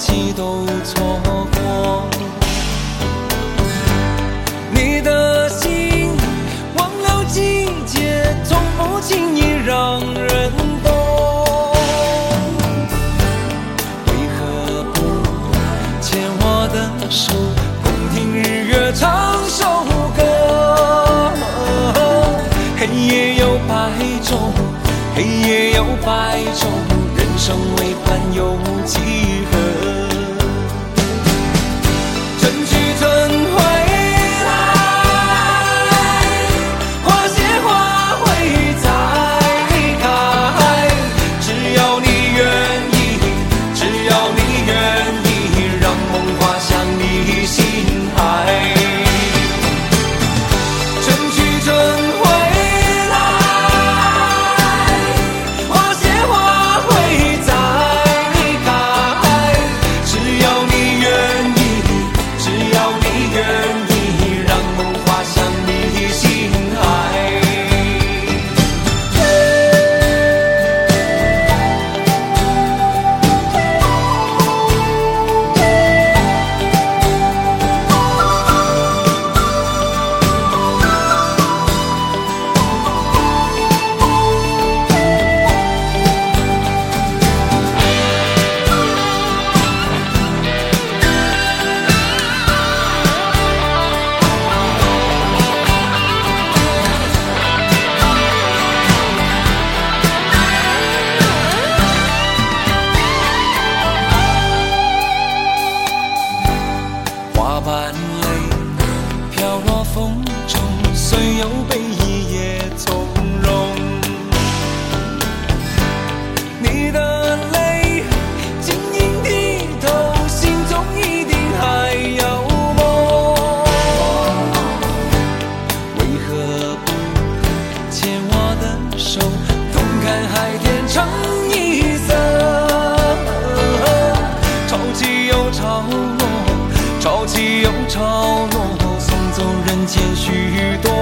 期都错过，你的心忘了季节，从不轻易让人懂。为何不牵我的手，共听日月唱首歌？黑夜有白昼，黑夜有白昼，人生为盼，有几何？见许多